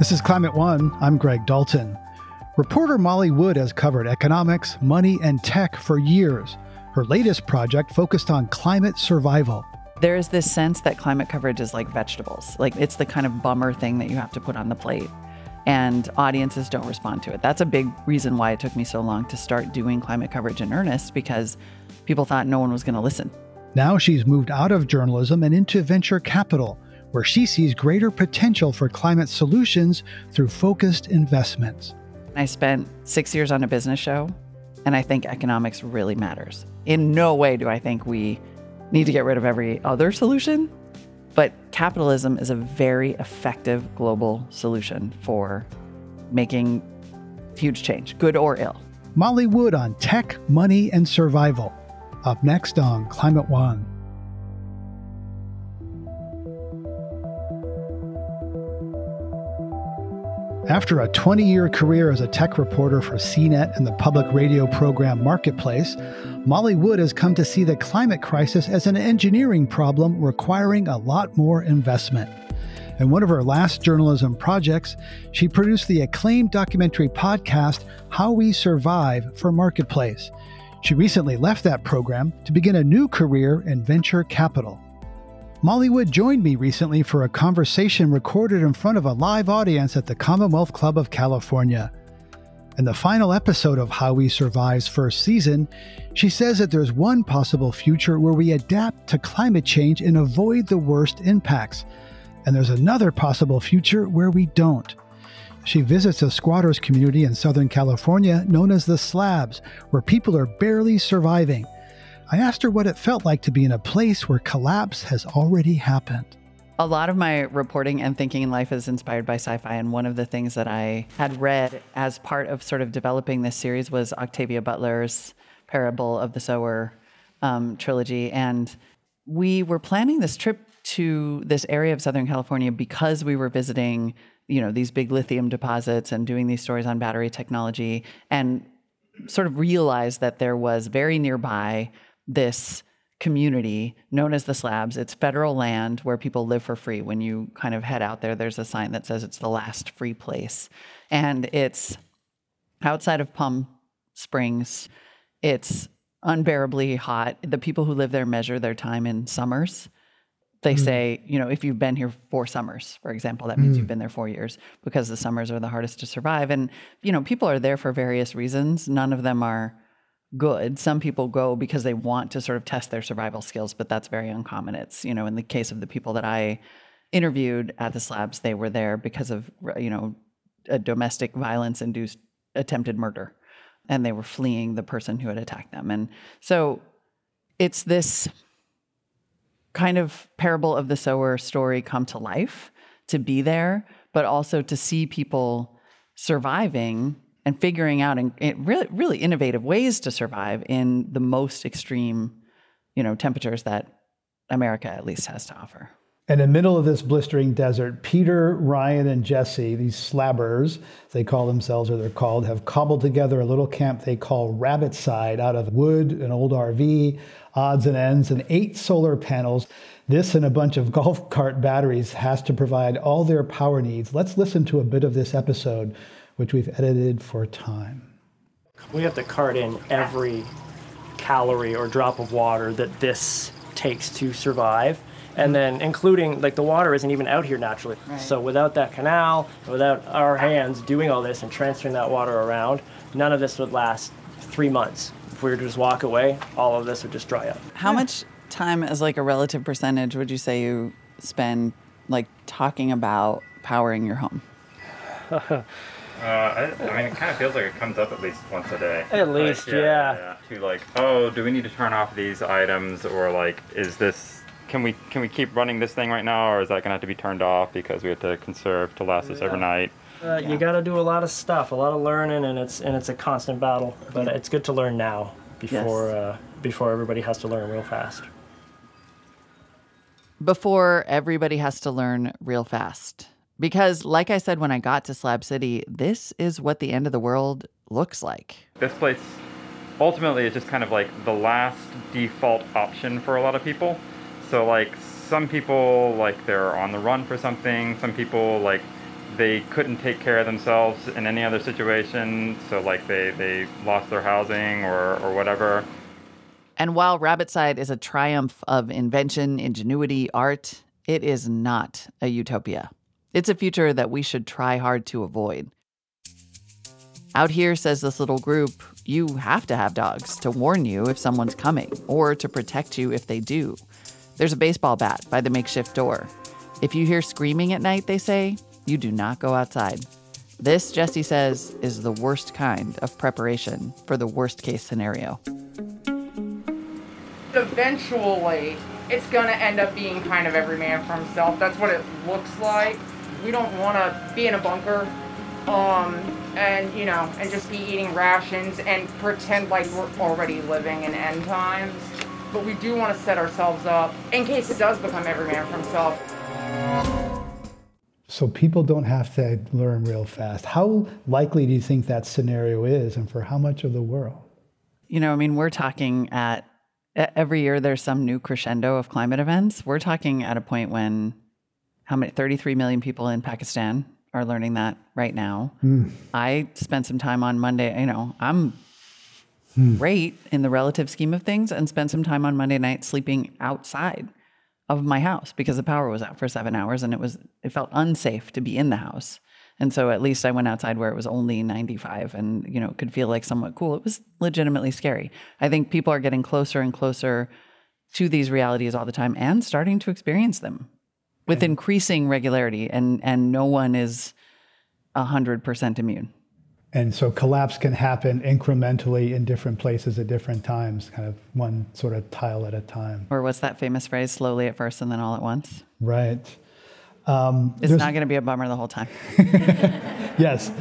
This is Climate One. I'm Greg Dalton. Reporter Molly Wood has covered economics, money, and tech for years. Her latest project focused on climate survival. There is this sense that climate coverage is like vegetables. Like it's the kind of bummer thing that you have to put on the plate. And audiences don't respond to it. That's a big reason why it took me so long to start doing climate coverage in earnest because people thought no one was going to listen. Now she's moved out of journalism and into venture capital where she sees greater potential for climate solutions through focused investments. I spent six years on a business show, and I think economics really matters. In no way do I think we need to get rid of every other solution, but capitalism is a very effective global solution for making huge change, good or ill. Molly Wood on tech, money, and survival. Up next on Climate One. After a 20 year career as a tech reporter for CNET and the public radio program Marketplace, Molly Wood has come to see the climate crisis as an engineering problem requiring a lot more investment. In one of her last journalism projects, she produced the acclaimed documentary podcast How We Survive for Marketplace. She recently left that program to begin a new career in venture capital. Molly Wood joined me recently for a conversation recorded in front of a live audience at the Commonwealth Club of California. In the final episode of How We Survive's first season, she says that there's one possible future where we adapt to climate change and avoid the worst impacts. And there's another possible future where we don't. She visits a squatters community in Southern California known as the Slabs, where people are barely surviving I asked her what it felt like to be in a place where collapse has already happened. A lot of my reporting and thinking in life is inspired by sci fi. And one of the things that I had read as part of sort of developing this series was Octavia Butler's Parable of the Sower um, trilogy. And we were planning this trip to this area of Southern California because we were visiting, you know, these big lithium deposits and doing these stories on battery technology and sort of realized that there was very nearby this community known as the slabs. It's federal land where people live for free. When you kind of head out there, there's a sign that says it's the last free place. And it's outside of Palm Springs. It's unbearably hot. The people who live there measure their time in summers. They mm. say, you know, if you've been here four summers, for example, that means mm. you've been there four years because the summers are the hardest to survive. And, you know, people are there for various reasons. None of them are good. Some people go because they want to sort of test their survival skills, but that's very uncommon. It's, you know, in the case of the people that I interviewed at the slabs, they were there because of, you know, a domestic violence induced attempted murder. And they were fleeing the person who had attacked them. And so it's this kind of parable of the sower story come to life to be there, but also to see people surviving and figuring out and really really innovative ways to survive in the most extreme, you know, temperatures that America at least has to offer. In the middle of this blistering desert, Peter, Ryan, and Jesse, these slabbers, they call themselves or they're called, have cobbled together a little camp they call Rabbit Side out of wood, an old RV, odds and ends, and eight solar panels. This and a bunch of golf cart batteries has to provide all their power needs. Let's listen to a bit of this episode which we've edited for time. We have to cart in every calorie or drop of water that this takes to survive. And then including like the water isn't even out here naturally. Right. So without that canal, without our hands doing all this and transferring that water around, none of this would last three months. If we were to just walk away, all of this would just dry up. How yeah. much time as like a relative percentage would you say you spend like talking about powering your home? Uh, I, I, mean, it kind of feels like it comes up at least once a day. At least, like, yeah, yeah. yeah. To like, oh, do we need to turn off these items, or like, is this? Can we can we keep running this thing right now, or is that gonna have to be turned off because we have to conserve to last us overnight? Uh, yeah. You got to do a lot of stuff, a lot of learning, and it's and it's a constant battle. But it's good to learn now before yes. uh, before everybody has to learn real fast. Before everybody has to learn real fast. Because, like I said when I got to Slab City, this is what the end of the world looks like. This place ultimately is just kind of like the last default option for a lot of people. So, like, some people, like, they're on the run for something. Some people, like, they couldn't take care of themselves in any other situation, so like they, they lost their housing or, or whatever. And while Rabbitside is a triumph of invention, ingenuity, art, it is not a utopia. It's a future that we should try hard to avoid. Out here, says this little group, you have to have dogs to warn you if someone's coming or to protect you if they do. There's a baseball bat by the makeshift door. If you hear screaming at night, they say, you do not go outside. This, Jesse says, is the worst kind of preparation for the worst case scenario. Eventually, it's going to end up being kind of every man for himself. That's what it looks like. We don't want to be in a bunker um, and, you know, and just be eating rations and pretend like we're already living in end times. But we do want to set ourselves up in case it does become every man for himself. So people don't have to learn real fast. How likely do you think that scenario is, and for how much of the world? You know, I mean, we're talking at every year there's some new crescendo of climate events. We're talking at a point when how many 33 million people in Pakistan are learning that right now. Mm. I spent some time on Monday, you know, I'm mm. great in the relative scheme of things and spent some time on Monday night sleeping outside of my house because the power was out for 7 hours and it was it felt unsafe to be in the house. And so at least I went outside where it was only 95 and, you know, could feel like somewhat cool. It was legitimately scary. I think people are getting closer and closer to these realities all the time and starting to experience them with increasing regularity and and no one is 100% immune. And so collapse can happen incrementally in different places at different times, kind of one sort of tile at a time. Or what's that famous phrase, slowly at first and then all at once? Right. Um, it's not going to be a bummer the whole time. yes,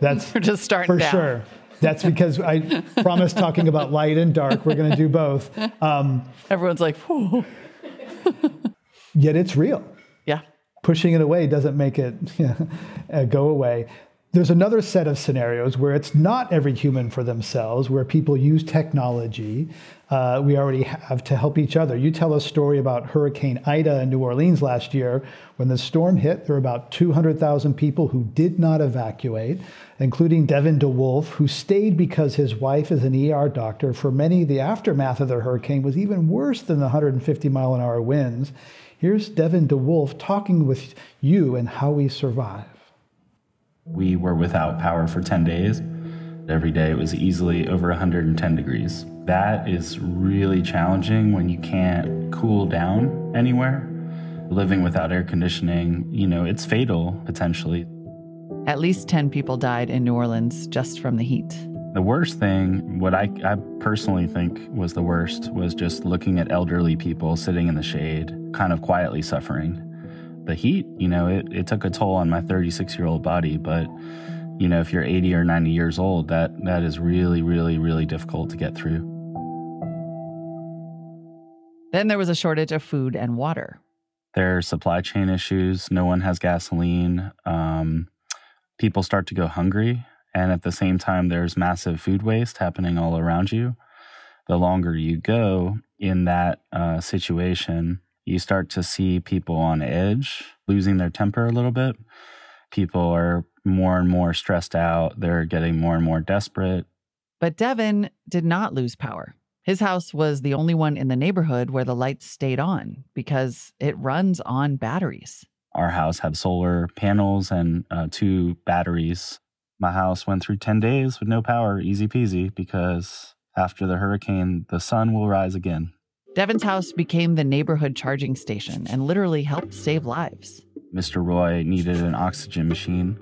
that's We're just starting for down. sure. That's because I promised talking about light and dark. We're going to do both. Um, Everyone's like, Whoa. yet it's real. Pushing it away doesn't make it uh, go away. There's another set of scenarios where it's not every human for themselves, where people use technology uh, we already have to help each other. You tell a story about Hurricane Ida in New Orleans last year. When the storm hit, there were about 200,000 people who did not evacuate, including Devin De Wulf, who stayed because his wife is an ER doctor. For many, the aftermath of the hurricane was even worse than the 150 mile an hour winds. Here's Devin De Wulf talking with you and how we survive. We were without power for 10 days. Every day it was easily over 110 degrees. That is really challenging when you can't cool down anywhere. Living without air conditioning, you know, it's fatal potentially. At least 10 people died in New Orleans just from the heat. The worst thing, what I, I personally think was the worst, was just looking at elderly people sitting in the shade, kind of quietly suffering the heat, you know, it, it took a toll on my 36 year old body. But, you know, if you're 80 or 90 years old, that, that is really, really, really difficult to get through. Then there was a shortage of food and water. There are supply chain issues. No one has gasoline. Um, people start to go hungry. And at the same time, there's massive food waste happening all around you. The longer you go in that uh, situation, you start to see people on edge, losing their temper a little bit. People are more and more stressed out. They're getting more and more desperate. But Devin did not lose power. His house was the only one in the neighborhood where the lights stayed on because it runs on batteries. Our house had solar panels and uh, two batteries. My house went through 10 days with no power, easy peasy, because after the hurricane, the sun will rise again. Devin's house became the neighborhood charging station and literally helped save lives. Mr. Roy needed an oxygen machine,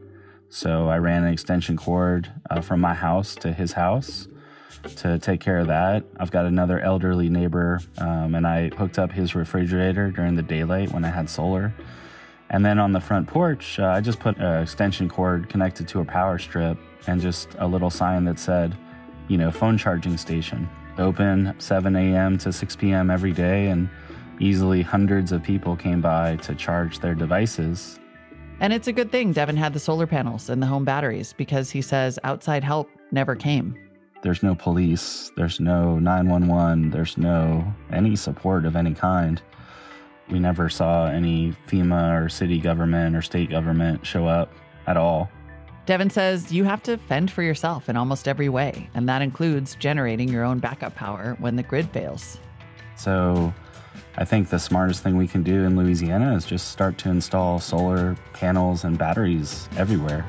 so I ran an extension cord uh, from my house to his house to take care of that. I've got another elderly neighbor, um, and I hooked up his refrigerator during the daylight when I had solar. And then on the front porch, uh, I just put an extension cord connected to a power strip and just a little sign that said, you know, phone charging station open 7 a.m. to 6 p.m. every day, and easily hundreds of people came by to charge their devices. And it's a good thing Devin had the solar panels and the home batteries because he says outside help never came. There's no police, there's no 911, there's no any support of any kind. We never saw any FEMA or city government or state government show up at all. Devin says you have to fend for yourself in almost every way, and that includes generating your own backup power when the grid fails. So I think the smartest thing we can do in Louisiana is just start to install solar panels and batteries everywhere.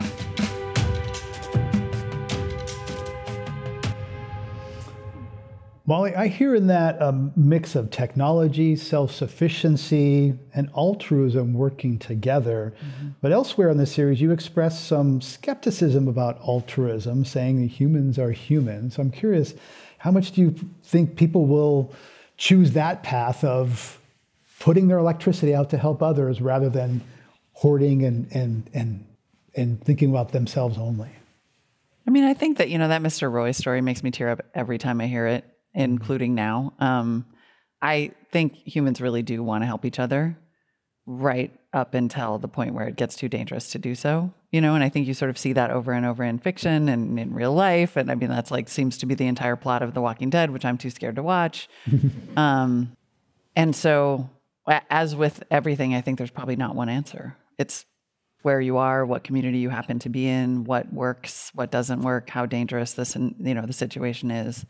Molly, I hear in that a mix of technology, self sufficiency, and altruism working together. Mm-hmm. But elsewhere in the series, you express some skepticism about altruism, saying that humans are human. So I'm curious, how much do you think people will choose that path of putting their electricity out to help others rather than hoarding and, and, and, and thinking about themselves only? I mean, I think that, you know, that Mr. Roy story makes me tear up every time I hear it including now. Um, I think humans really do want to help each other right up until the point where it gets too dangerous to do so. You know, and I think you sort of see that over and over in fiction and in real life. And I mean, that's like seems to be the entire plot of The Walking Dead, which I'm too scared to watch. um, and so, as with everything, I think there's probably not one answer. It's where you are, what community you happen to be in, what works, what doesn't work, how dangerous this, and you know, the situation is.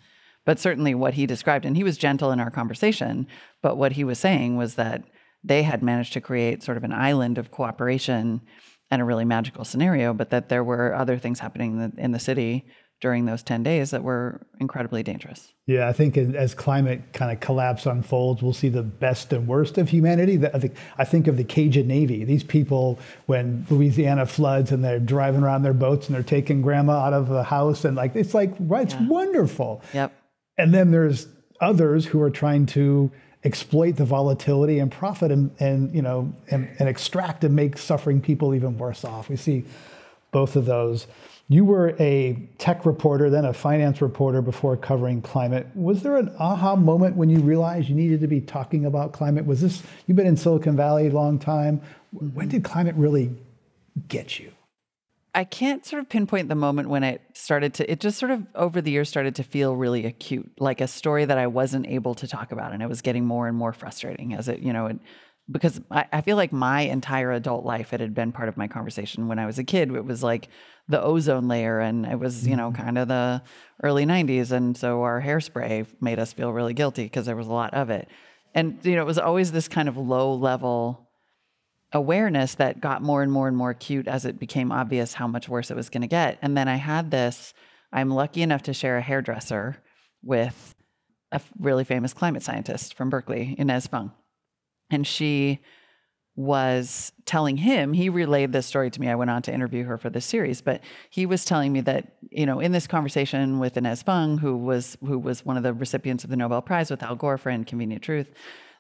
But certainly what he described, and he was gentle in our conversation, but what he was saying was that they had managed to create sort of an island of cooperation and a really magical scenario, but that there were other things happening in the, in the city during those 10 days that were incredibly dangerous. Yeah, I think as climate kind of collapse unfolds, we'll see the best and worst of humanity. I think, I think of the Cajun Navy. These people, when Louisiana floods and they're driving around their boats and they're taking grandma out of the house, and like, it's like, right, it's yeah. wonderful. Yep. And then there's others who are trying to exploit the volatility and profit and, and you know and, and extract and make suffering people even worse off. We see both of those. You were a tech reporter, then a finance reporter before covering climate. Was there an aha moment when you realized you needed to be talking about climate? Was this, you've been in Silicon Valley a long time. When did climate really get you? I can't sort of pinpoint the moment when it started to, it just sort of over the years started to feel really acute, like a story that I wasn't able to talk about. And it was getting more and more frustrating as it, you know, it, because I, I feel like my entire adult life, it had been part of my conversation when I was a kid. It was like the ozone layer and it was, you know, mm-hmm. kind of the early 90s. And so our hairspray made us feel really guilty because there was a lot of it. And, you know, it was always this kind of low level awareness that got more and more and more acute as it became obvious how much worse it was going to get. And then I had this I'm lucky enough to share a hairdresser with a really famous climate scientist from Berkeley, Inez Fung. And she was telling him, he relayed this story to me. I went on to interview her for this series, but he was telling me that, you know, in this conversation with Inez Fung, who was who was one of the recipients of the Nobel Prize with Al Gore for Inconvenient Truth,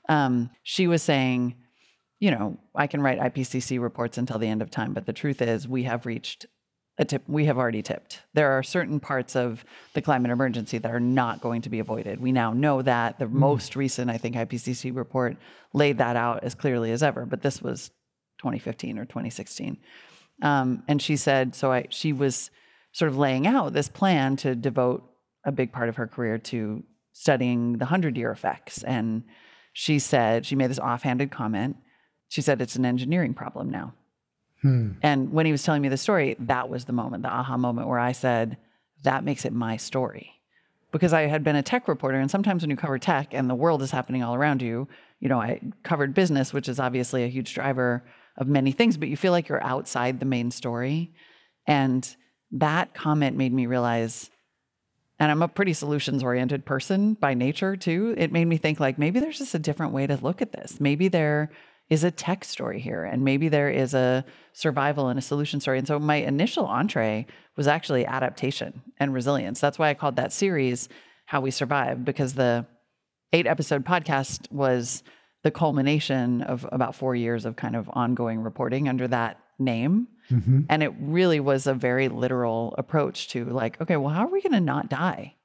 um, she was saying, you know, I can write IPCC reports until the end of time, but the truth is we have reached a tip we have already tipped. There are certain parts of the climate emergency that are not going to be avoided. We now know that. The mm. most recent, I think, IPCC report laid that out as clearly as ever, but this was 2015 or 2016. Um, and she said, so I, she was sort of laying out this plan to devote a big part of her career to studying the 100 year effects. And she said, she made this offhanded comment she said, it's an engineering problem now. Hmm. And when he was telling me the story, that was the moment, the aha moment where I said, that makes it my story. Because I had been a tech reporter, and sometimes when you cover tech and the world is happening all around you, you know, I covered business, which is obviously a huge driver of many things, but you feel like you're outside the main story. And that comment made me realize, and I'm a pretty solutions oriented person by nature too. It made me think like maybe there's just a different way to look at this. Maybe there is a tech story here, and maybe there is a survival and a solution story. And so my initial entree was actually adaptation and resilience. That's why I called that series How We Survive, because the eight episode podcast was the culmination of about four years of kind of ongoing reporting under that name. Mm-hmm. And it really was a very literal approach to like, okay, well, how are we going to not die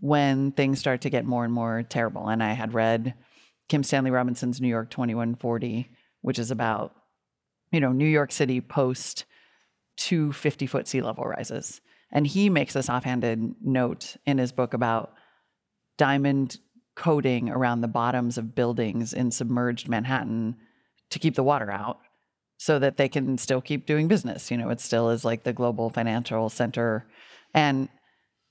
when things start to get more and more terrible? And I had read Kim Stanley Robinson's New York 2140, which is about, you know, New York City post two 50 foot sea level rises. And he makes this offhanded note in his book about diamond coating around the bottoms of buildings in submerged Manhattan to keep the water out so that they can still keep doing business. You know, it still is like the global financial center. And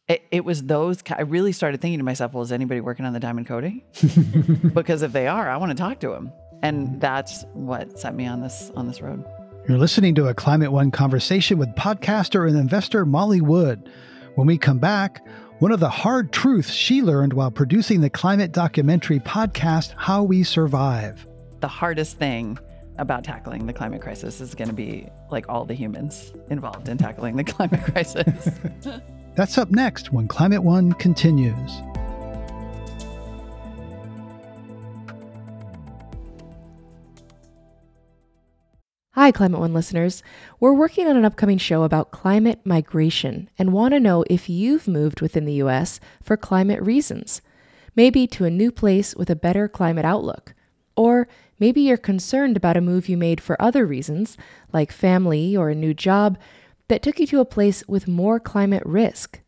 it, it was those, I really started thinking to myself, well, is anybody working on the diamond coating? because if they are, I want to talk to them. And that's what set me on this on this road. You're listening to a Climate One conversation with podcaster and investor Molly Wood. When we come back, one of the hard truths she learned while producing the climate documentary podcast, How We Survive. The hardest thing about tackling the climate crisis is going to be like all the humans involved in tackling the climate crisis. That's up next when Climate One continues. Hi, Climate One listeners. We're working on an upcoming show about climate migration and want to know if you've moved within the U.S. for climate reasons. Maybe to a new place with a better climate outlook. Or maybe you're concerned about a move you made for other reasons, like family or a new job, that took you to a place with more climate risk.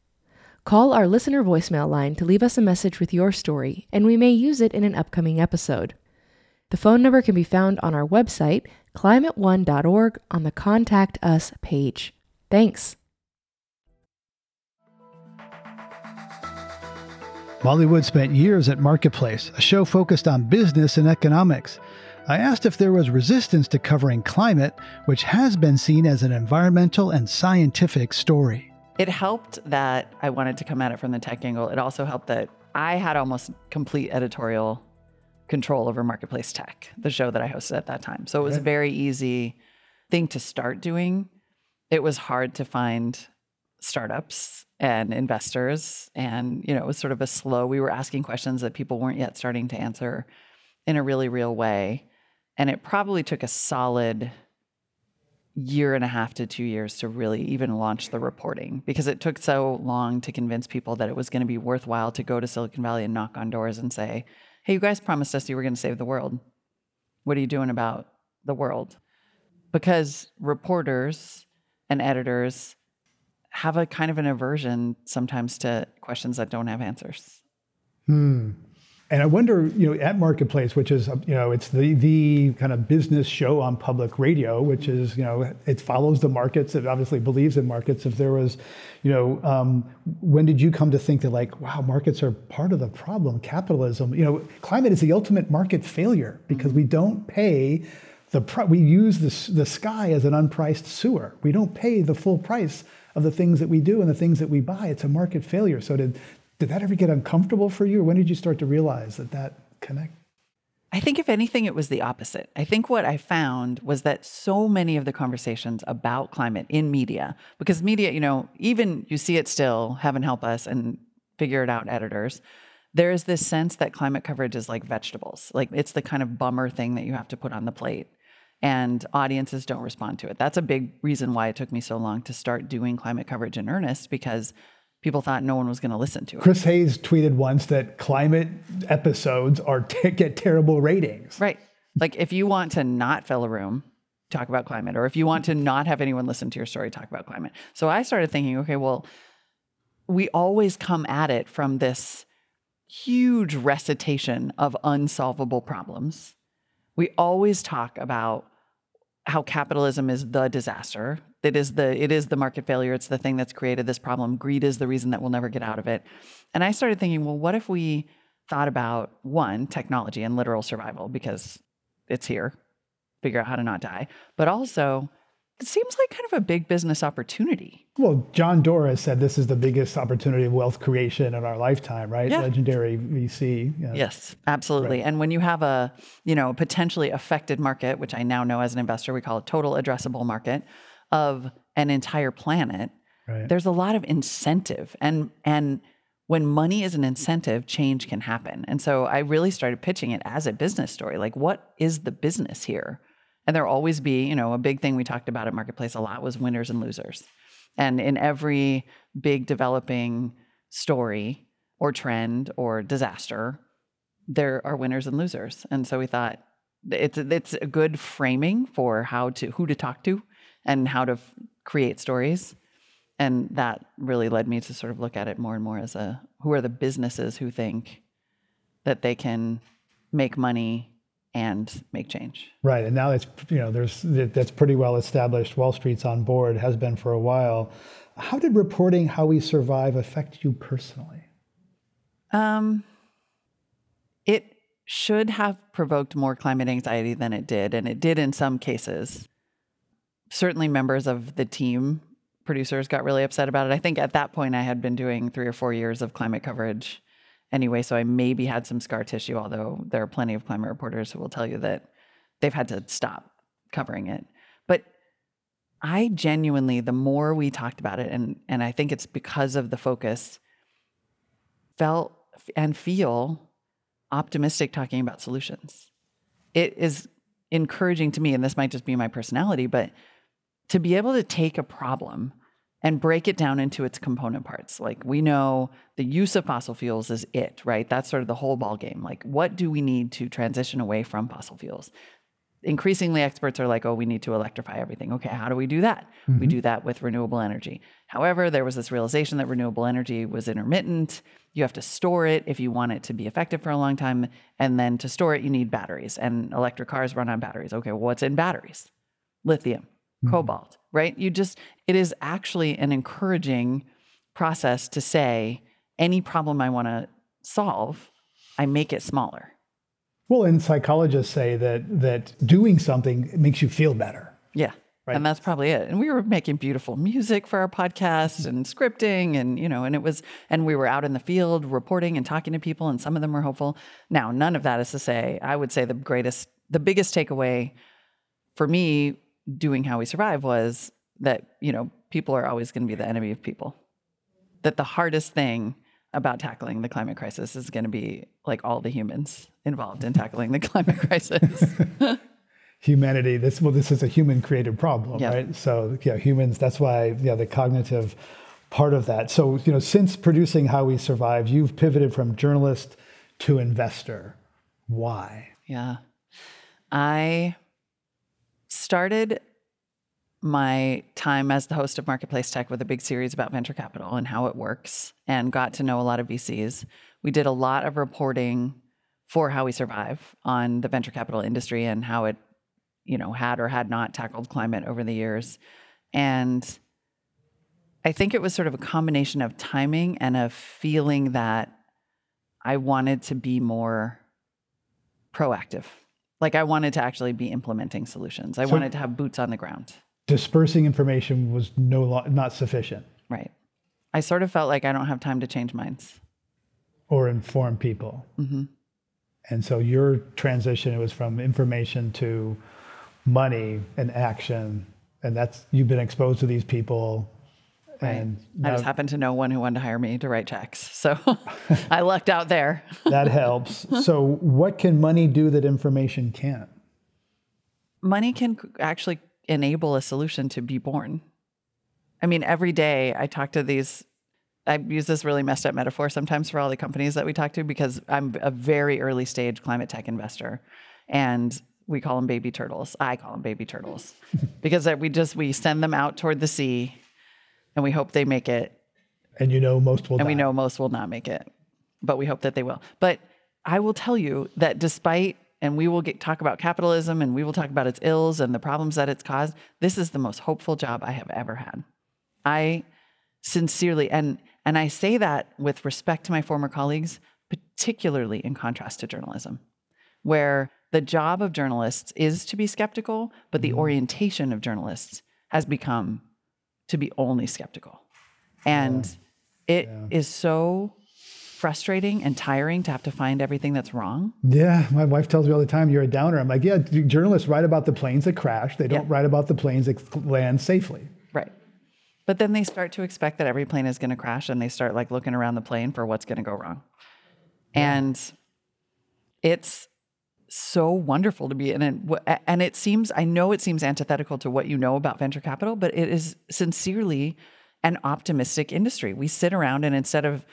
Call our listener voicemail line to leave us a message with your story, and we may use it in an upcoming episode. The phone number can be found on our website, climateone.org, on the Contact Us page. Thanks. Molly Wood spent years at Marketplace, a show focused on business and economics. I asked if there was resistance to covering climate, which has been seen as an environmental and scientific story. It helped that I wanted to come at it from the tech angle. It also helped that I had almost complete editorial control over Marketplace Tech, the show that I hosted at that time. So it was a very easy thing to start doing. It was hard to find startups and investors and you know it was sort of a slow we were asking questions that people weren't yet starting to answer in a really real way and it probably took a solid year and a half to 2 years to really even launch the reporting because it took so long to convince people that it was going to be worthwhile to go to Silicon Valley and knock on doors and say hey, you guys promised us you were going to save the world. What are you doing about the world? Because reporters and editors have a kind of an aversion sometimes to questions that don't have answers. Hmm. And I wonder, you know, at Marketplace, which is, you know, it's the the kind of business show on public radio, which is, you know, it follows the markets. It obviously believes in markets. If there was, you know, um, when did you come to think that like, wow, markets are part of the problem? Capitalism, you know, climate is the ultimate market failure because we don't pay the we use the the sky as an unpriced sewer. We don't pay the full price of the things that we do and the things that we buy. It's a market failure. So did did that ever get uncomfortable for you? Or When did you start to realize that that connect? I think, if anything, it was the opposite. I think what I found was that so many of the conversations about climate in media, because media, you know, even you see it still, heaven help us and figure it out, editors, there is this sense that climate coverage is like vegetables. Like it's the kind of bummer thing that you have to put on the plate. And audiences don't respond to it. That's a big reason why it took me so long to start doing climate coverage in earnest because people thought no one was going to listen to it. Chris Hayes tweeted once that climate episodes are t- get terrible ratings. Right. Like if you want to not fill a room, talk about climate, or if you want to not have anyone listen to your story, talk about climate. So I started thinking, okay, well, we always come at it from this huge recitation of unsolvable problems. We always talk about how capitalism is the disaster. It is the it is the market failure. It's the thing that's created this problem. Greed is the reason that we'll never get out of it. And I started thinking, well, what if we thought about one, technology and literal survival because it's here. Figure out how to not die. But also it seems like kind of a big business opportunity. Well, John Doerr said this is the biggest opportunity of wealth creation in our lifetime, right? Yeah. Legendary VC. Yeah. Yes, absolutely. Right. And when you have a, you know, potentially affected market, which I now know as an investor we call a total addressable market of an entire planet, right. there's a lot of incentive and and when money is an incentive, change can happen. And so I really started pitching it as a business story. Like what is the business here? And there'll always be, you know, a big thing we talked about at Marketplace a lot was winners and losers. And in every big developing story or trend or disaster, there are winners and losers. And so we thought it's it's a good framing for how to who to talk to and how to f- create stories. And that really led me to sort of look at it more and more as a who are the businesses who think that they can make money and make change. Right, and now it's you know there's that's pretty well established. Wall Street's on board, has been for a while. How did reporting how we survive affect you personally? Um, it should have provoked more climate anxiety than it did, and it did in some cases. Certainly, members of the team producers got really upset about it. I think at that point I had been doing three or four years of climate coverage anyway, so I maybe had some scar tissue, although there are plenty of climate reporters who will tell you that they've had to stop covering it. But I genuinely, the more we talked about it, and and I think it's because of the focus, felt and feel optimistic talking about solutions. It is encouraging to me, and this might just be my personality, but to be able to take a problem and break it down into its component parts. Like we know the use of fossil fuels is it, right? That's sort of the whole ball game. Like what do we need to transition away from fossil fuels? Increasingly experts are like, "Oh, we need to electrify everything." Okay, how do we do that? Mm-hmm. We do that with renewable energy. However, there was this realization that renewable energy was intermittent. You have to store it if you want it to be effective for a long time, and then to store it you need batteries and electric cars run on batteries. Okay, well, what's in batteries? Lithium mm-hmm. cobalt, right? You just, it is actually an encouraging process to say, any problem I want to solve, I make it smaller. Well, and psychologists say that that doing something makes you feel better. Yeah. Right. And that's probably it. And we were making beautiful music for our podcast and scripting and you know, and it was and we were out in the field reporting and talking to people and some of them were hopeful. Now, none of that is to say I would say the greatest the biggest takeaway for me doing how we survive was that you know people are always going to be the enemy of people. That the hardest thing about tackling the climate crisis is going to be like all the humans involved in tackling the climate crisis. Humanity this well this is a human created problem yep. right? So yeah humans that's why yeah the cognitive part of that. So you know since producing how we survive you've pivoted from journalist to investor. Why? Yeah. I started my time as the host of Marketplace Tech with a big series about venture capital and how it works and got to know a lot of VCs. We did a lot of reporting for how we survive on the venture capital industry and how it, you know, had or had not tackled climate over the years. And I think it was sort of a combination of timing and a feeling that I wanted to be more proactive like I wanted to actually be implementing solutions. I so wanted to have boots on the ground. Dispersing information was no lo- not sufficient. Right. I sort of felt like I don't have time to change minds or inform people. Mm-hmm. And so your transition it was from information to money and action, and that's you've been exposed to these people Right. And I just happened to know one who wanted to hire me to write checks. So I lucked out there. that helps. So, what can money do that information can't? Money can actually enable a solution to be born. I mean, every day I talk to these, I use this really messed up metaphor sometimes for all the companies that we talk to because I'm a very early stage climate tech investor. And we call them baby turtles. I call them baby turtles because we just we send them out toward the sea and we hope they make it. And you know most will And die. we know most will not make it. But we hope that they will. But I will tell you that despite and we will get, talk about capitalism and we will talk about its ills and the problems that it's caused. This is the most hopeful job I have ever had. I sincerely and and I say that with respect to my former colleagues, particularly in contrast to journalism, where the job of journalists is to be skeptical, but the mm-hmm. orientation of journalists has become to be only skeptical. And yeah. it yeah. is so frustrating and tiring to have to find everything that's wrong. Yeah, my wife tells me all the time, "You're a downer." I'm like, "Yeah, journalists write about the planes that crash. They don't yeah. write about the planes that land safely." Right. But then they start to expect that every plane is going to crash, and they start like looking around the plane for what's going to go wrong. Yeah. And it's so wonderful to be in it. And it seems, I know it seems antithetical to what you know about venture capital, but it is sincerely an optimistic industry. We sit around and instead of,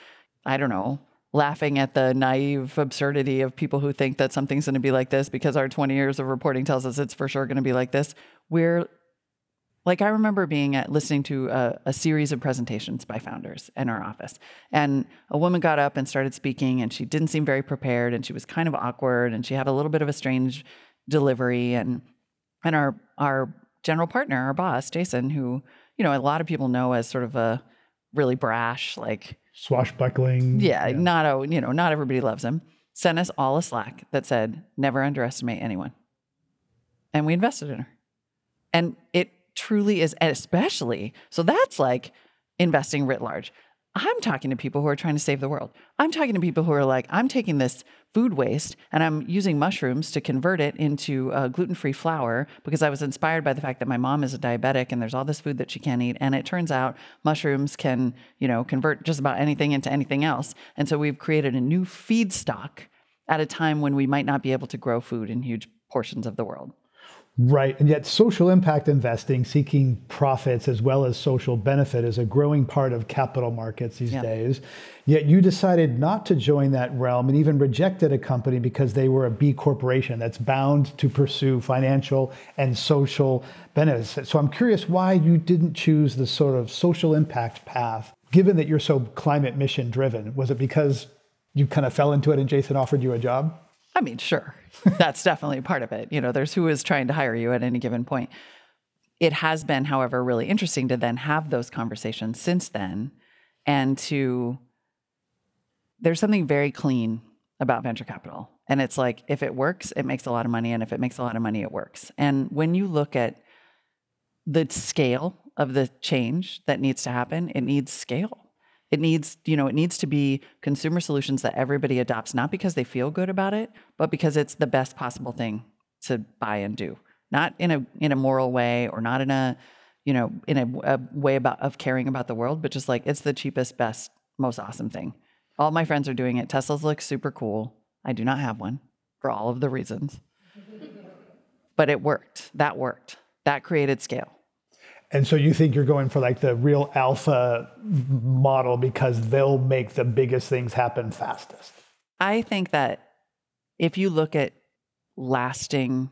I don't know, laughing at the naive absurdity of people who think that something's going to be like this because our 20 years of reporting tells us it's for sure going to be like this, we're Like I remember being at listening to a, a, series of presentations by founders in our office, and a woman got up and started speaking, and she didn't seem very prepared, and she was kind of awkward, and she had a little bit of a strange delivery, and and our our general partner, our boss, Jason, who you know a lot of people know as sort of a really brash, like swashbuckling. Yeah, yeah. not a you know not everybody loves him. Sent us all a Slack that said never underestimate anyone, and we invested in her, and it truly is, especially so that's like investing writ large. I'm talking to people who are trying to save the world. I'm talking to people who are like, I'm taking this food waste and I'm using mushrooms to convert it into uh, a gluten free flour because I was inspired by the fact that my mom is a diabetic and there's all this food that she can't eat. And it turns out mushrooms can, you know, convert just about anything into anything else. And so we've created a new feedstock at a time when we might not be able to grow food in huge portions of the world. Right. And yet, social impact investing, seeking profits as well as social benefit, is a growing part of capital markets these yeah. days. Yet, you decided not to join that realm and even rejected a company because they were a B corporation that's bound to pursue financial and social benefits. So, I'm curious why you didn't choose the sort of social impact path, given that you're so climate mission driven. Was it because you kind of fell into it and Jason offered you a job? I mean, sure. That's definitely part of it. You know, there's who is trying to hire you at any given point. It has been, however, really interesting to then have those conversations since then and to there's something very clean about venture capital. And it's like if it works, it makes a lot of money and if it makes a lot of money, it works. And when you look at the scale of the change that needs to happen, it needs scale. It needs, you know, it needs to be consumer solutions that everybody adopts, not because they feel good about it, but because it's the best possible thing to buy and do. Not in a in a moral way or not in a, you know, in a, a way about of caring about the world, but just like it's the cheapest, best, most awesome thing. All my friends are doing it. Teslas look super cool. I do not have one for all of the reasons. but it worked. That worked. That created scale. And so you think you're going for like the real alpha model because they'll make the biggest things happen fastest. I think that if you look at lasting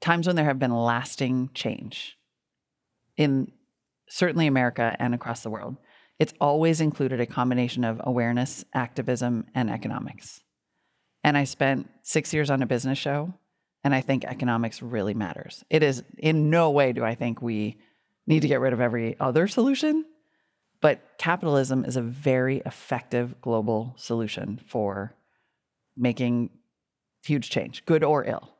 times when there have been lasting change in certainly America and across the world, it's always included a combination of awareness, activism, and economics. And I spent six years on a business show, and I think economics really matters. It is in no way do I think we need to get rid of every other solution. But capitalism is a very effective global solution for making huge change, good or ill.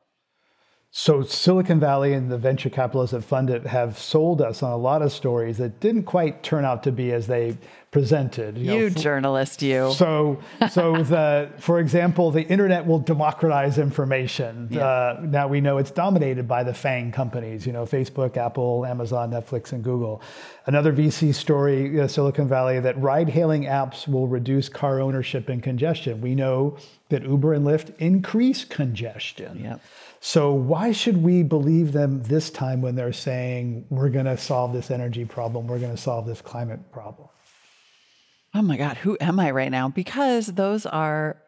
So Silicon Valley and the venture capitalists that fund it have sold us on a lot of stories that didn't quite turn out to be as they presented. You, you know, journalist, you. So, so the, for example, the internet will democratize information. Yeah. Uh, now we know it's dominated by the FANG companies. You know, Facebook, Apple, Amazon, Netflix, and Google. Another VC story, uh, Silicon Valley, that ride-hailing apps will reduce car ownership and congestion. We know that Uber and Lyft increase congestion. Yep. So, why should we believe them this time when they're saying we're going to solve this energy problem, we're going to solve this climate problem? Oh my God, who am I right now? Because those are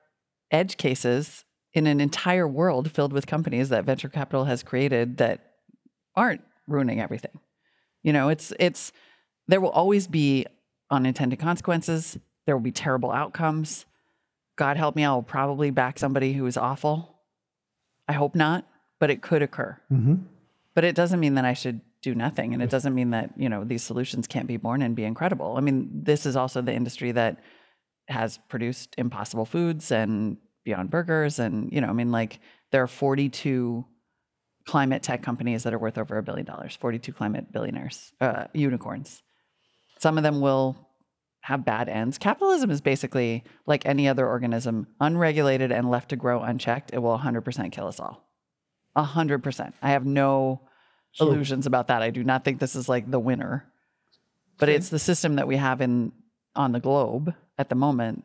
edge cases in an entire world filled with companies that venture capital has created that aren't ruining everything. You know, it's it's there will always be unintended consequences. There will be terrible outcomes. God help me, I will probably back somebody who is awful I hope not, but it could occur. Mm-hmm. But it doesn't mean that I should do nothing, and it doesn't mean that you know these solutions can't be born and be incredible. I mean, this is also the industry that has produced Impossible Foods and Beyond Burgers, and you know, I mean, like there are 42 climate tech companies that are worth over a billion dollars, 42 climate billionaires, uh, unicorns. Some of them will have bad ends. Capitalism is basically like any other organism, unregulated and left to grow unchecked, it will 100% kill us all. 100%. I have no so, illusions about that. I do not think this is like the winner. But okay. it's the system that we have in on the globe at the moment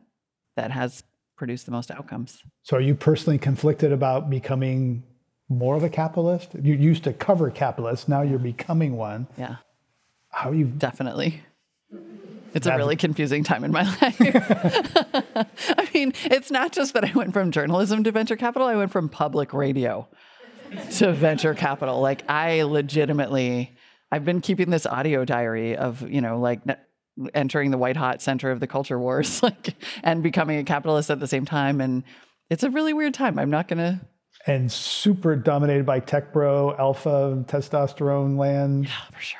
that has produced the most outcomes. So are you personally conflicted about becoming more of a capitalist? You used to cover capitalists, now you're becoming one. Yeah. How you Definitely. It's a really confusing time in my life. I mean, it's not just that I went from journalism to venture capital, I went from public radio to venture capital. Like, I legitimately. I've been keeping this audio diary of, you know, like entering the white hot center of the culture wars, like, and becoming a capitalist at the same time. And it's a really weird time. I'm not going to. And super dominated by tech bro, alpha, testosterone land. Yeah, for sure.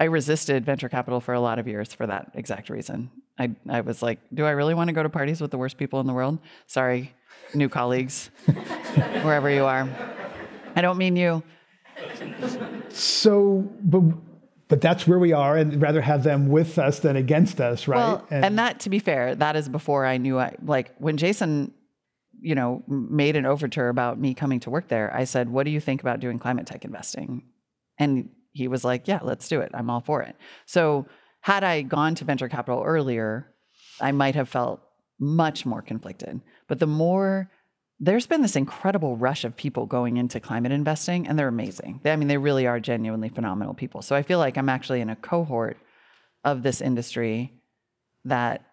I resisted venture capital for a lot of years for that exact reason. I, I was like, do I really want to go to parties with the worst people in the world? Sorry, new colleagues, wherever you are. I don't mean you. So, but but that's where we are, and rather have them with us than against us, right? Well, and, and that, to be fair, that is before I knew I like when Jason, you know, made an overture about me coming to work there. I said, "What do you think about doing climate tech investing?" And he was like, "Yeah, let's do it. I'm all for it." So, had I gone to venture capital earlier, I might have felt much more conflicted. But the more there's been this incredible rush of people going into climate investing, and they're amazing. They, I mean, they really are genuinely phenomenal people. So I feel like I'm actually in a cohort of this industry that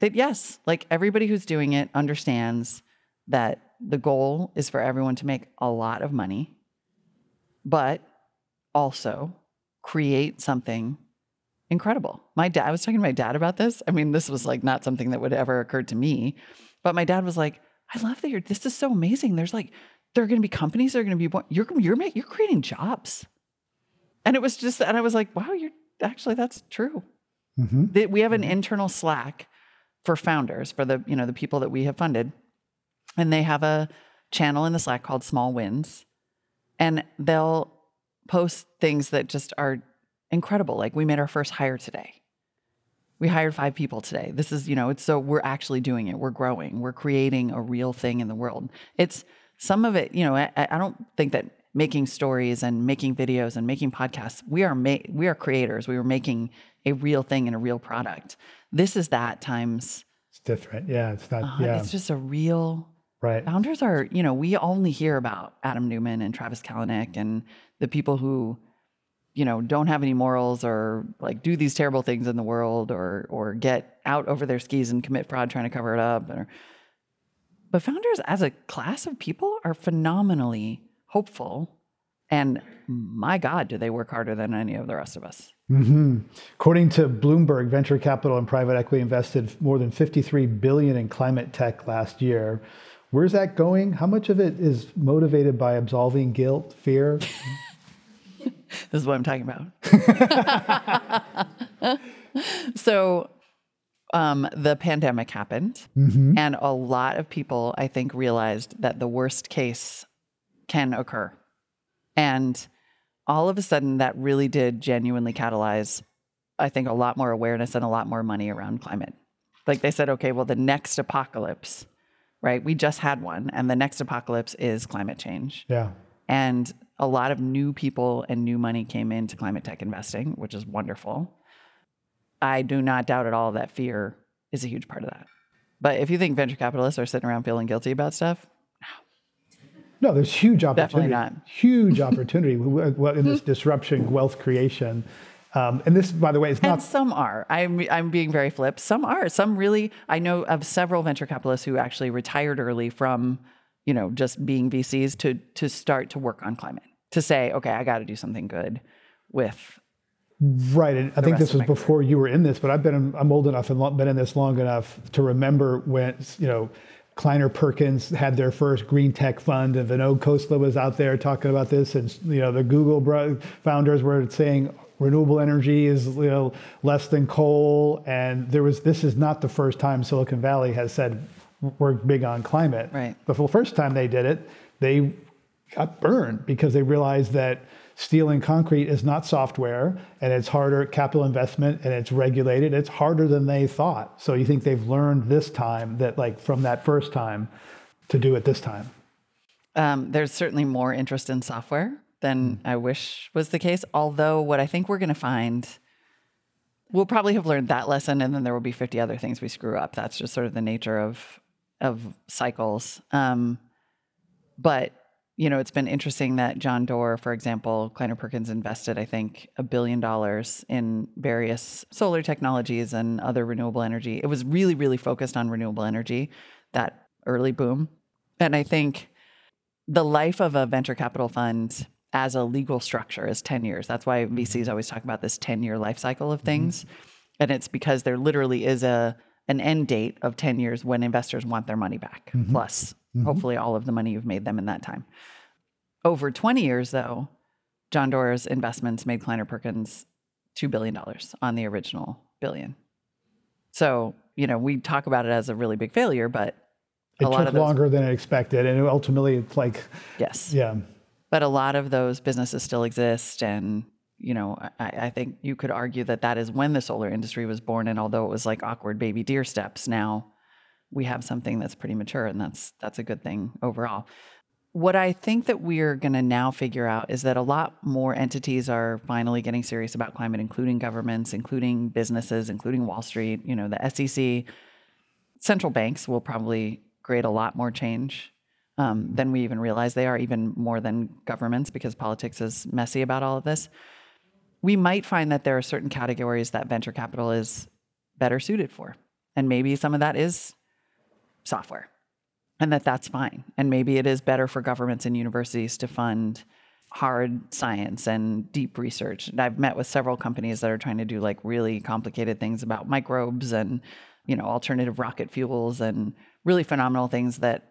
that yes, like everybody who's doing it understands that the goal is for everyone to make a lot of money, but also create something incredible. My dad, I was talking to my dad about this. I mean, this was like not something that would ever occur to me, but my dad was like, I love that you're, this is so amazing. There's like, there are going to be companies that are going to be, born. you're, you're, you're creating jobs. And it was just, and I was like, wow, you're actually, that's true. Mm-hmm. We have an mm-hmm. internal Slack for founders, for the, you know, the people that we have funded. And they have a channel in the Slack called Small Wins. And they'll post things that just are incredible. Like we made our first hire today. We hired five people today. This is, you know, it's so we're actually doing it. We're growing. We're creating a real thing in the world. It's some of it, you know, I, I don't think that making stories and making videos and making podcasts, we are ma- we are creators. We were making a real thing and a real product. This is that times it's different. Yeah, it's not uh, yeah. It's just a real Right. Founders are, you know, we only hear about Adam Neumann and Travis Kalanick and the people who you know don't have any morals or like do these terrible things in the world or or get out over their skis and commit fraud trying to cover it up or, but founders as a class of people are phenomenally hopeful and my god do they work harder than any of the rest of us mm-hmm. according to bloomberg venture capital and private equity invested more than 53 billion in climate tech last year where's that going how much of it is motivated by absolving guilt fear this is what I'm talking about. so, um, the pandemic happened, mm-hmm. and a lot of people, I think, realized that the worst case can occur. And all of a sudden, that really did genuinely catalyze, I think, a lot more awareness and a lot more money around climate. Like they said, okay, well, the next apocalypse, right? We just had one, and the next apocalypse is climate change. Yeah. And a lot of new people and new money came into climate tech investing, which is wonderful. I do not doubt at all that fear is a huge part of that. But if you think venture capitalists are sitting around feeling guilty about stuff, no. No, there's huge opportunity. Definitely not. Huge opportunity in this disruption, wealth creation. Um, and this, by the way, is not. And some are. I'm I'm being very flip. Some are. Some really. I know of several venture capitalists who actually retired early from, you know, just being VCs to to start to work on climate to say, okay, I got to do something good with. Right, and I think this was before career. you were in this, but I've been I'm old enough and been in this long enough to remember when you know Kleiner Perkins had their first green tech fund, and Vinod Khosla was out there talking about this, and you know the Google founders were saying renewable energy is you know less than coal, and there was this is not the first time Silicon Valley has said we're big on climate. Right. But for the first time they did it, they got burned because they realized that steel and concrete is not software and it's harder capital investment and it's regulated it's harder than they thought so you think they've learned this time that like from that first time to do it this time um, there's certainly more interest in software than mm. i wish was the case although what i think we're going to find we'll probably have learned that lesson and then there will be 50 other things we screw up that's just sort of the nature of of cycles um, but you know, it's been interesting that John Doerr, for example, Kleiner Perkins invested, I think, a billion dollars in various solar technologies and other renewable energy. It was really, really focused on renewable energy, that early boom. And I think the life of a venture capital fund as a legal structure is 10 years. That's why mm-hmm. VCs always talk about this 10 year life cycle of mm-hmm. things. And it's because there literally is a an end date of 10 years when investors want their money back, mm-hmm. plus hopefully all of the money you've made them in that time. Over 20 years, though, John Doerr's investments made Kleiner Perkins $2 billion on the original billion. So, you know, we talk about it as a really big failure, but It a lot took of those, longer than it expected, and ultimately, it's like, yes. yeah, but a lot of those businesses still exist. And you know I, I think you could argue that that is when the solar industry was born. And although it was like awkward baby deer steps now we have something that's pretty mature and that's that's a good thing overall. What i think that we're going to now figure out is that a lot more entities are finally getting serious about climate including governments including businesses including wall street you know the sec central banks will probably create a lot more change um, than we even realize they are, even more than governments, because politics is messy about all of this. We might find that there are certain categories that venture capital is better suited for. And maybe some of that is software, and that that's fine. And maybe it is better for governments and universities to fund hard science and deep research. And I've met with several companies that are trying to do like really complicated things about microbes and, you know, alternative rocket fuels and really phenomenal things that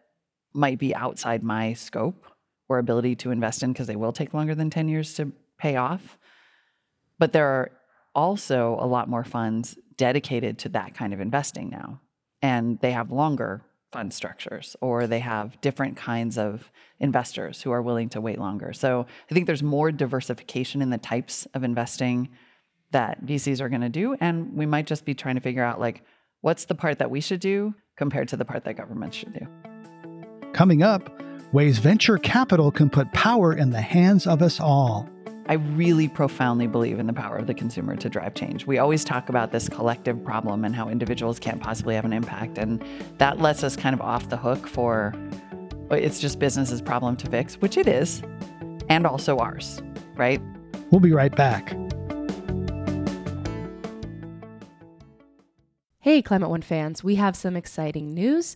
might be outside my scope or ability to invest in because they will take longer than 10 years to pay off. But there are also a lot more funds dedicated to that kind of investing now. And they have longer fund structures or they have different kinds of investors who are willing to wait longer. So I think there's more diversification in the types of investing that VCs are going to do. And we might just be trying to figure out like, what's the part that we should do compared to the part that governments should do. Coming up, ways venture capital can put power in the hands of us all. I really profoundly believe in the power of the consumer to drive change. We always talk about this collective problem and how individuals can't possibly have an impact. And that lets us kind of off the hook for it's just business's problem to fix, which it is, and also ours, right? We'll be right back. Hey, Climate One fans, we have some exciting news.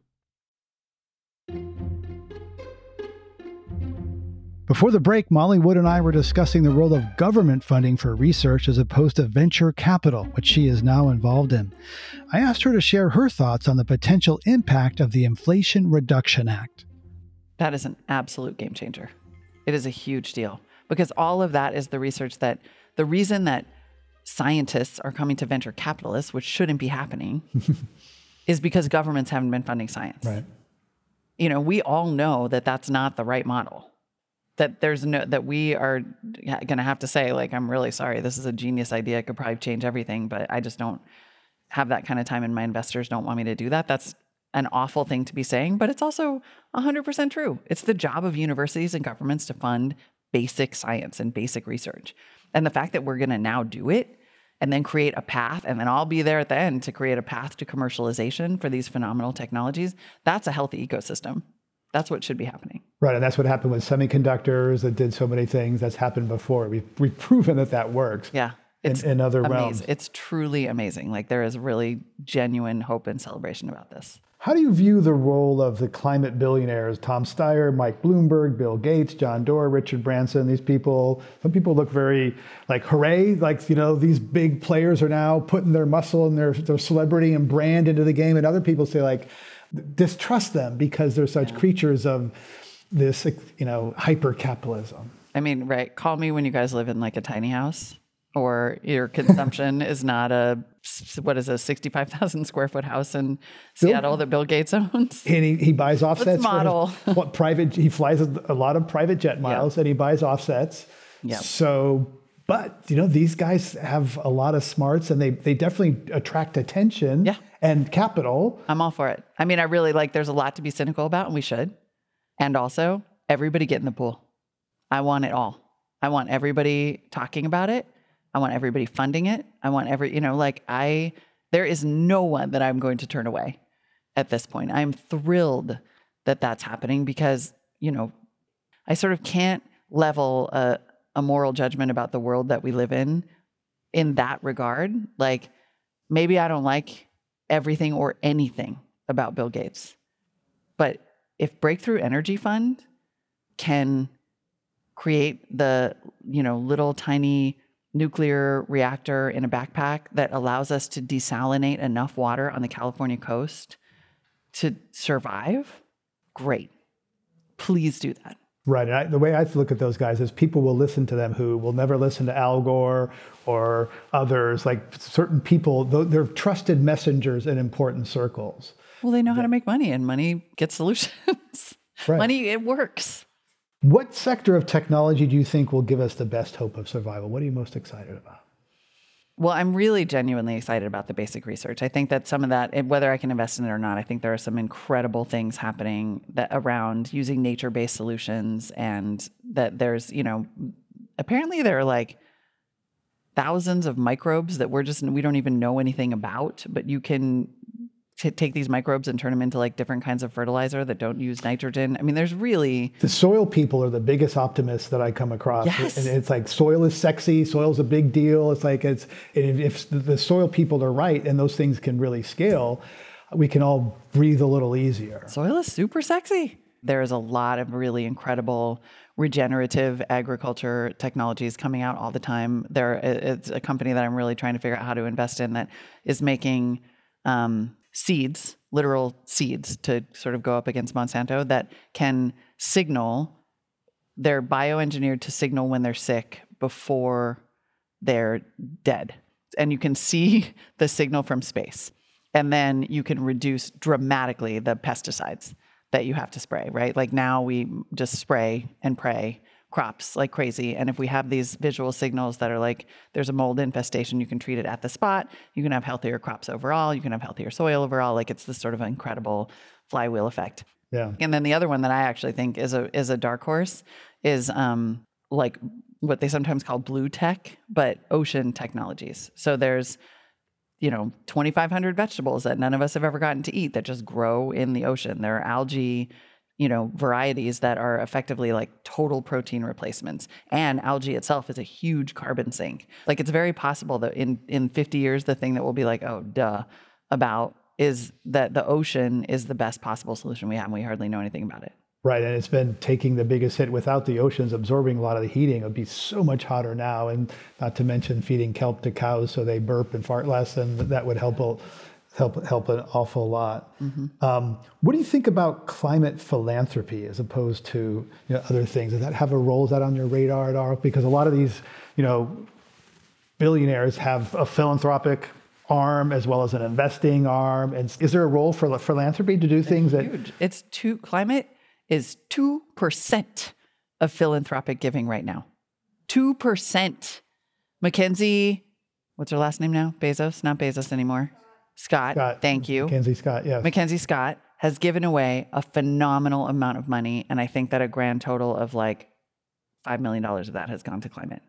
Before the break, Molly Wood and I were discussing the role of government funding for research as opposed to venture capital, which she is now involved in. I asked her to share her thoughts on the potential impact of the Inflation Reduction Act. That is an absolute game changer. It is a huge deal because all of that is the research that the reason that scientists are coming to venture capitalists, which shouldn't be happening, is because governments haven't been funding science. Right. You know, we all know that that's not the right model. That there's no that we are going to have to say like I'm really sorry. This is a genius idea. It could probably change everything, but I just don't have that kind of time, and my investors don't want me to do that. That's an awful thing to be saying, but it's also 100% true. It's the job of universities and governments to fund basic science and basic research. And the fact that we're going to now do it and then create a path, and then I'll be there at the end to create a path to commercialization for these phenomenal technologies, that's a healthy ecosystem. That's what should be happening. Right, and that's what happened with semiconductors that did so many things. That's happened before. We've, we've proven that that works. Yeah. In, in other amazing. realms. It's truly amazing. Like there is really genuine hope and celebration about this. How do you view the role of the climate billionaires, Tom Steyer, Mike Bloomberg, Bill Gates, John Doerr, Richard Branson, these people? Some people look very like, hooray, like, you know, these big players are now putting their muscle and their, their celebrity and brand into the game. And other people say, like, distrust them because they're such creatures of this, you know, hyper capitalism. I mean, right. Call me when you guys live in like a tiny house or your consumption is not a, what is a 65,000 square foot house in Seattle that Bill Gates owns. And he, he buys offsets model. for his, what private, he flies a lot of private jet miles and he buys offsets. Yeah. So, but you know, these guys have a lot of smarts and they, they definitely attract attention Yeah. and capital. I'm all for it. I mean, I really like there's a lot to be cynical about and we should. And also, everybody get in the pool. I want it all. I want everybody talking about it. I want everybody funding it. I want every, you know, like I, there is no one that I'm going to turn away at this point. I'm thrilled that that's happening because, you know, I sort of can't level a, a moral judgment about the world that we live in in that regard. Like, maybe I don't like everything or anything about Bill Gates, but if Breakthrough Energy Fund can create the, you know, little tiny nuclear reactor in a backpack that allows us to desalinate enough water on the California coast to survive, great. Please do that. Right. And I, the way I look at those guys is people will listen to them who will never listen to Al Gore or others. Like certain people, they're trusted messengers in important circles. Well, they know how to make money, and money gets solutions. Right. Money, it works. What sector of technology do you think will give us the best hope of survival? What are you most excited about? Well, I'm really genuinely excited about the basic research. I think that some of that, whether I can invest in it or not, I think there are some incredible things happening that around using nature-based solutions, and that there's, you know, apparently there are like thousands of microbes that we're just we don't even know anything about, but you can t- take these microbes and turn them into like different kinds of fertilizer that don't use nitrogen. I mean, there's really the soil people are the biggest optimists that I come across. Yes. And it's like soil is sexy, soil's a big deal. It's like it's if the soil people are right and those things can really scale, we can all breathe a little easier. Soil is super sexy. There is a lot of really incredible regenerative agriculture technologies coming out all the time. There, it's a company that I'm really trying to figure out how to invest in that is making um, seeds, literal seeds, to sort of go up against Monsanto that can signal. They're bioengineered to signal when they're sick before they're dead. And you can see the signal from space. And then you can reduce dramatically the pesticides that you have to spray, right? Like now we just spray and pray crops like crazy. And if we have these visual signals that are like there's a mold infestation, you can treat it at the spot. You can have healthier crops overall. You can have healthier soil overall. Like it's this sort of incredible flywheel effect. Yeah. And then the other one that I actually think is a is a dark horse is um like what they sometimes call blue tech, but ocean technologies. So there's you know 2500 vegetables that none of us have ever gotten to eat that just grow in the ocean. There are algae you know, varieties that are effectively like total protein replacements. And algae itself is a huge carbon sink. Like it's very possible that in in 50 years the thing that we'll be like, oh duh, about is that the ocean is the best possible solution we have and we hardly know anything about it. Right, and it's been taking the biggest hit without the oceans absorbing a lot of the heating. It would be so much hotter now, and not to mention feeding kelp to cows so they burp and fart less, and that would help help help an awful lot. Mm-hmm. Um, what do you think about climate philanthropy as opposed to you know, other things? Does that have a role? Is that on your radar at all? Because a lot of these, you know, billionaires have a philanthropic arm as well as an investing arm. And is there a role for philanthropy to do things it's that? Huge. It's two. Climate is two percent of philanthropic giving right now. Two percent. Mackenzie, what's her last name now? Bezos, not Bezos anymore. Scott, Scott, thank you. Mackenzie Scott, yes. Mackenzie Scott has given away a phenomenal amount of money. And I think that a grand total of like $5 million of that has gone to climate.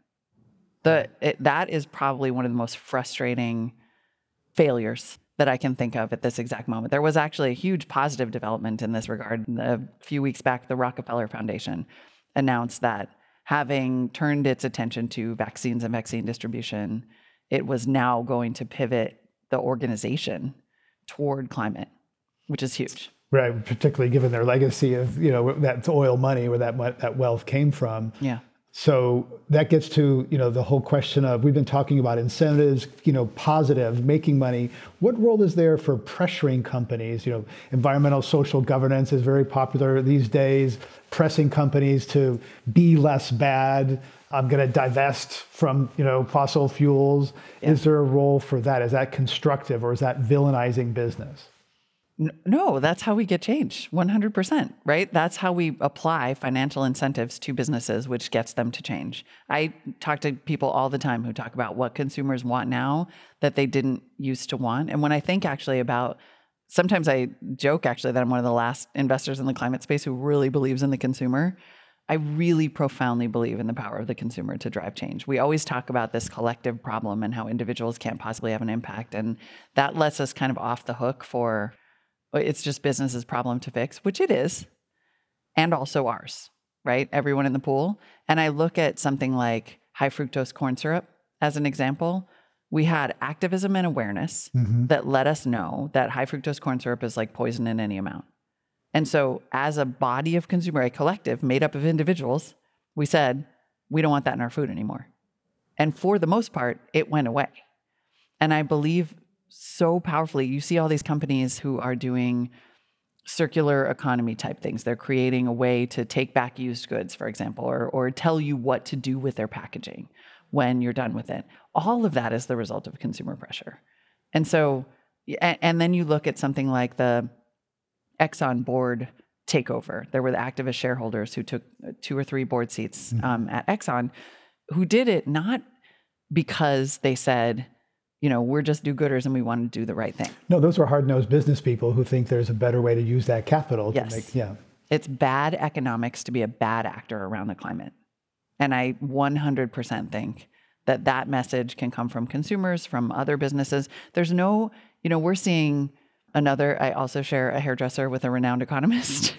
The, it, that is probably one of the most frustrating failures that I can think of at this exact moment. There was actually a huge positive development in this regard. A few weeks back, the Rockefeller Foundation announced that having turned its attention to vaccines and vaccine distribution, it was now going to pivot the organization toward climate, which is huge. Right, particularly given their legacy of you know that oil money where that that wealth came from. Yeah. So that gets to you know the whole question of we've been talking about incentives, you know, positive, making money. What role is there for pressuring companies? You know, environmental social governance is very popular these days. Pressing companies to be less bad. I'm going to divest from you know fossil fuels. Yeah. Is there a role for that? Is that constructive or is that villainizing business? No, that's how we get change. 100%, right? That's how we apply financial incentives to businesses, which gets them to change. I talk to people all the time who talk about what consumers want now that they didn't used to want. And when I think actually about sometimes I joke actually that I'm one of the last investors in the climate space who really believes in the consumer I really profoundly believe in the power of the consumer to drive change. We always talk about this collective problem and how individuals can't possibly have an impact. And that lets us kind of off the hook for it's just business's problem to fix, which it is, and also ours, right? Everyone in the pool. And I look at something like high fructose corn syrup as an example. We had activism and awareness Mm-hmm. that let us know that high fructose corn syrup is like poison in any amount. And so, as a body of consumer, a collective made up of individuals, we said, we don't want that in our food anymore. And for the most part, it went away. And I believe so powerfully, you see all these companies who are doing circular economy type things. They're creating a way to take back used goods, for example, or, or tell you what to do with their packaging when you're done with it. All of that is the result of consumer pressure. And so, and, and then you look at something like the Exxon board takeover. There were the activist shareholders who took uh, two or three board seats um, at Exxon, who did it not because they said, you know, we're just do-gooders and we want to do the right thing. No, those are hard-nosed business people who think there's a better way to use that capital. Yes. To make, yeah. It's bad economics to be a bad actor around the climate. And I 100% think that that message can come from consumers, from other businesses. There's no, you know, we're seeing another, I also share a hairdresser with a renowned economist.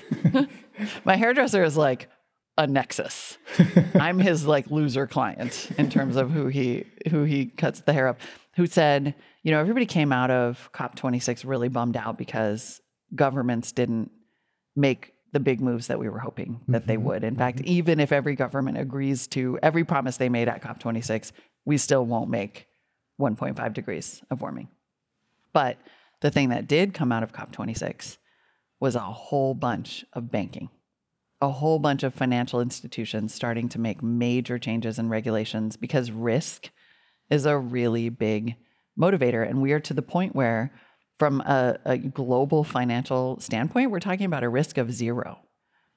My hairdresser is like a nexus. I'm his like loser client in terms of who he who he cuts the hair up. Who said, you know, everybody came out of COP26 really bummed out because governments didn't make the big moves that we were hoping that they mm-hmm. would. In fact, mm-hmm. even if every government agrees to every promise they made at COP26, we still won't make 1.5 degrees of warming. But the thing that did come out of COP26 was a whole bunch of banking, a whole bunch of financial institutions starting to make major changes in regulations because risk is a really big motivator. And we are to the point where, from a, a global financial standpoint, we're talking about a risk of zero.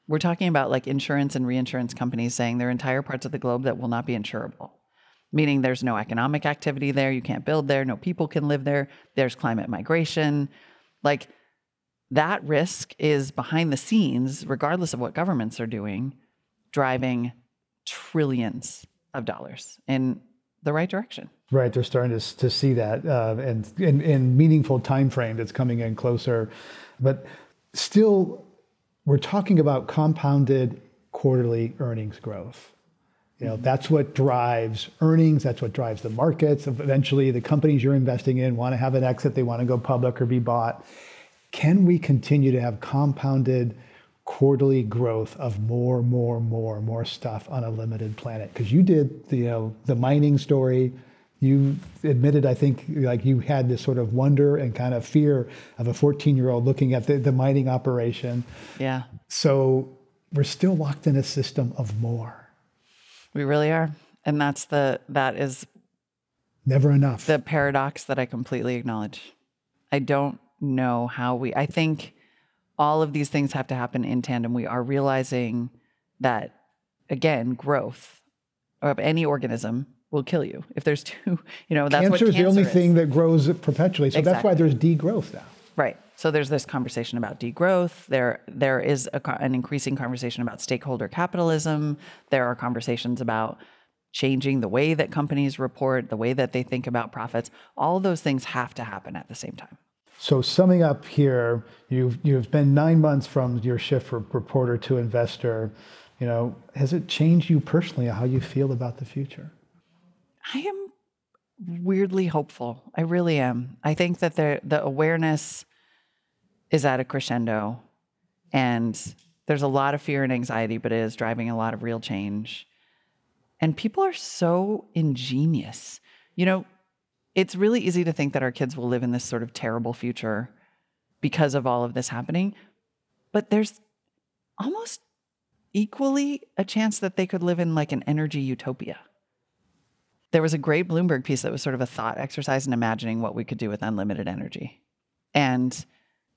We're talking about like insurance and reinsurance companies saying there are entire parts of the globe that will not be insurable, meaning there's no economic activity there, you can't build there, no people can live there, there's climate migration. Like that risk is behind the scenes, regardless of what governments are doing, driving trillions of dollars in the right direction. Right, they're starting to, to see that, uh, and in, in meaningful time frame that's coming in closer, but still, we're talking about compounded quarterly earnings growth. You know, that's what drives earnings. That's what drives the markets. Eventually, the companies you're investing in want to have an exit. They want to go public or be bought. Can we continue to have compounded quarterly growth of more, more, more, more stuff on a limited planet? Because you did, the, you know, the mining story. You admitted, I think, like you had this sort of wonder and kind of fear of a 14-year-old looking at the, the mining operation. Yeah, So we're still locked in a system of more. we really are. And that's the that is Never enough. the paradox that I completely acknowledge. I don't know how we, I think all of these things have to happen in tandem. We are realizing that, again, growth of any organism will kill you. If there's two, you know, that's what cancer is the only cancer thing that grows perpetually. So that's why there's degrowth now. Right. So there's this conversation about degrowth. There, there is a, an increasing conversation about stakeholder capitalism. There are conversations about changing the way that companies report, the way that they think about profits. All those things have to happen at the same time. So summing up here, you've you've been nine months from your shift from reporter to investor. You know, has it changed you personally how you feel about the future? I am weirdly hopeful. I really am. I think that the the awareness is at a crescendo and there's a lot of fear and anxiety, but it is driving a lot of real change. And people are so ingenious. You know, it's really easy to think that our kids will live in this sort of terrible future because of all of this happening. But there's almost equally a chance that they could live in like an energy utopia. There was a great Bloomberg piece that was sort of a thought exercise in imagining what we could do with unlimited energy. And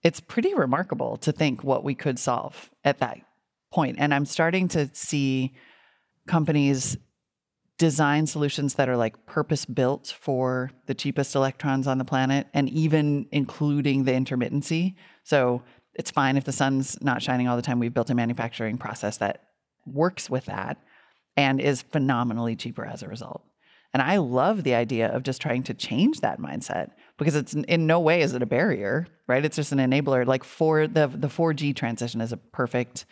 it's pretty remarkable to think what we could solve at that point. And I'm starting to see companies design solutions that are like purpose built for the cheapest electrons on the planet and even including the intermittency. So it's fine if the sun's not shining all the time. We've built a manufacturing process that works with that and is phenomenally cheaper as a result. And I love the idea of just trying to change that mindset because it's in no way is it a barrier, right? It's just an enabler. Like for the the 4G transition is a perfect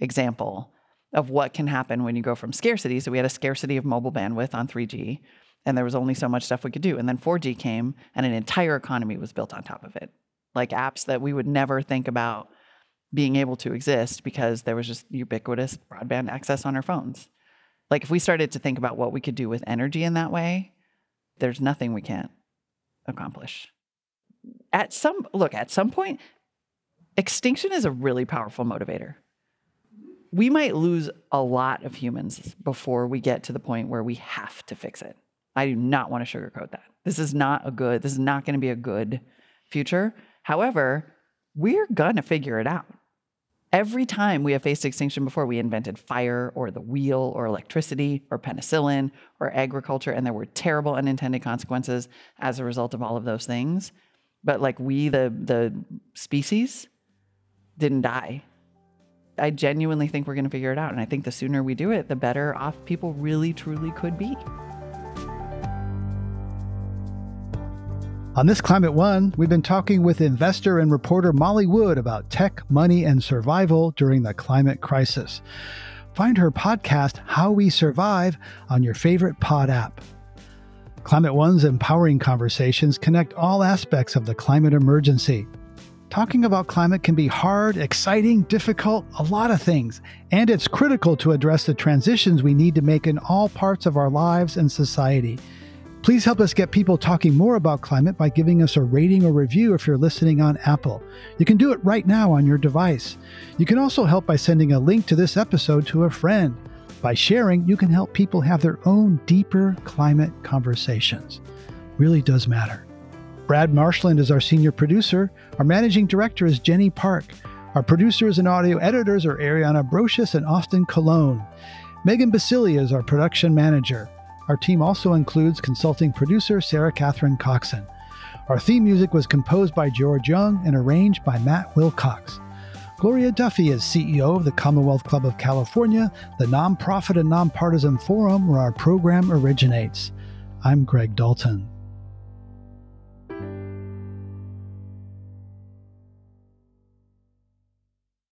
example of what can happen when you go from scarcity. So we had a scarcity of mobile bandwidth on 3G and there was only so much stuff we could do. And then 4G came and an entire economy was built on top of it. Like apps that we would never think about being able to exist because there was just ubiquitous broadband access on our phones. Like if we started to think about what we could do with energy in that way, there's nothing we can't accomplish. At some look, at some point, extinction is a really powerful motivator. We might lose a lot of humans before we get to the point where we have to fix it. I do not want to sugarcoat that. This is not a good, this is not going to be a good future. However, we're going to figure it out. Every time we have faced extinction before, we invented fire or the wheel or electricity or penicillin or agriculture, and there were terrible unintended consequences as a result of all of those things. But like we, the the species, didn't die. I genuinely think we're going to figure it out, and I think the sooner we do it, the better off people really truly could be. On this Climate One, we've been talking with investor and reporter Molly Wood about tech, money, and survival during the climate crisis. Find her podcast, How We Survive, on your favorite pod app. Climate One's empowering conversations connect all aspects of the climate emergency. Talking about climate can be hard, exciting, difficult, a lot of things, and it's critical to address the transitions we need to make in all parts of our lives and society. Please help us get people talking more about climate by giving us a rating or review if you're listening on Apple. You can do it right now on your device. You can also help by sending a link to this episode to a friend. By sharing, you can help people have their own deeper climate conversations. Really does matter. Brad Marshland is our senior producer. Our managing director is Jenny Park. Our producers and audio editors are Ariana Brocious and Austin Colón. Megan Basili is our production manager. Our team also includes consulting producer Sarah Catherine Coxon. Our theme music was composed by George Young and arranged by Matt Wilcox. Gloria Duffy is CEO of the Commonwealth Club of California, the nonprofit and nonpartisan forum where our program originates. I'm Greg Dalton.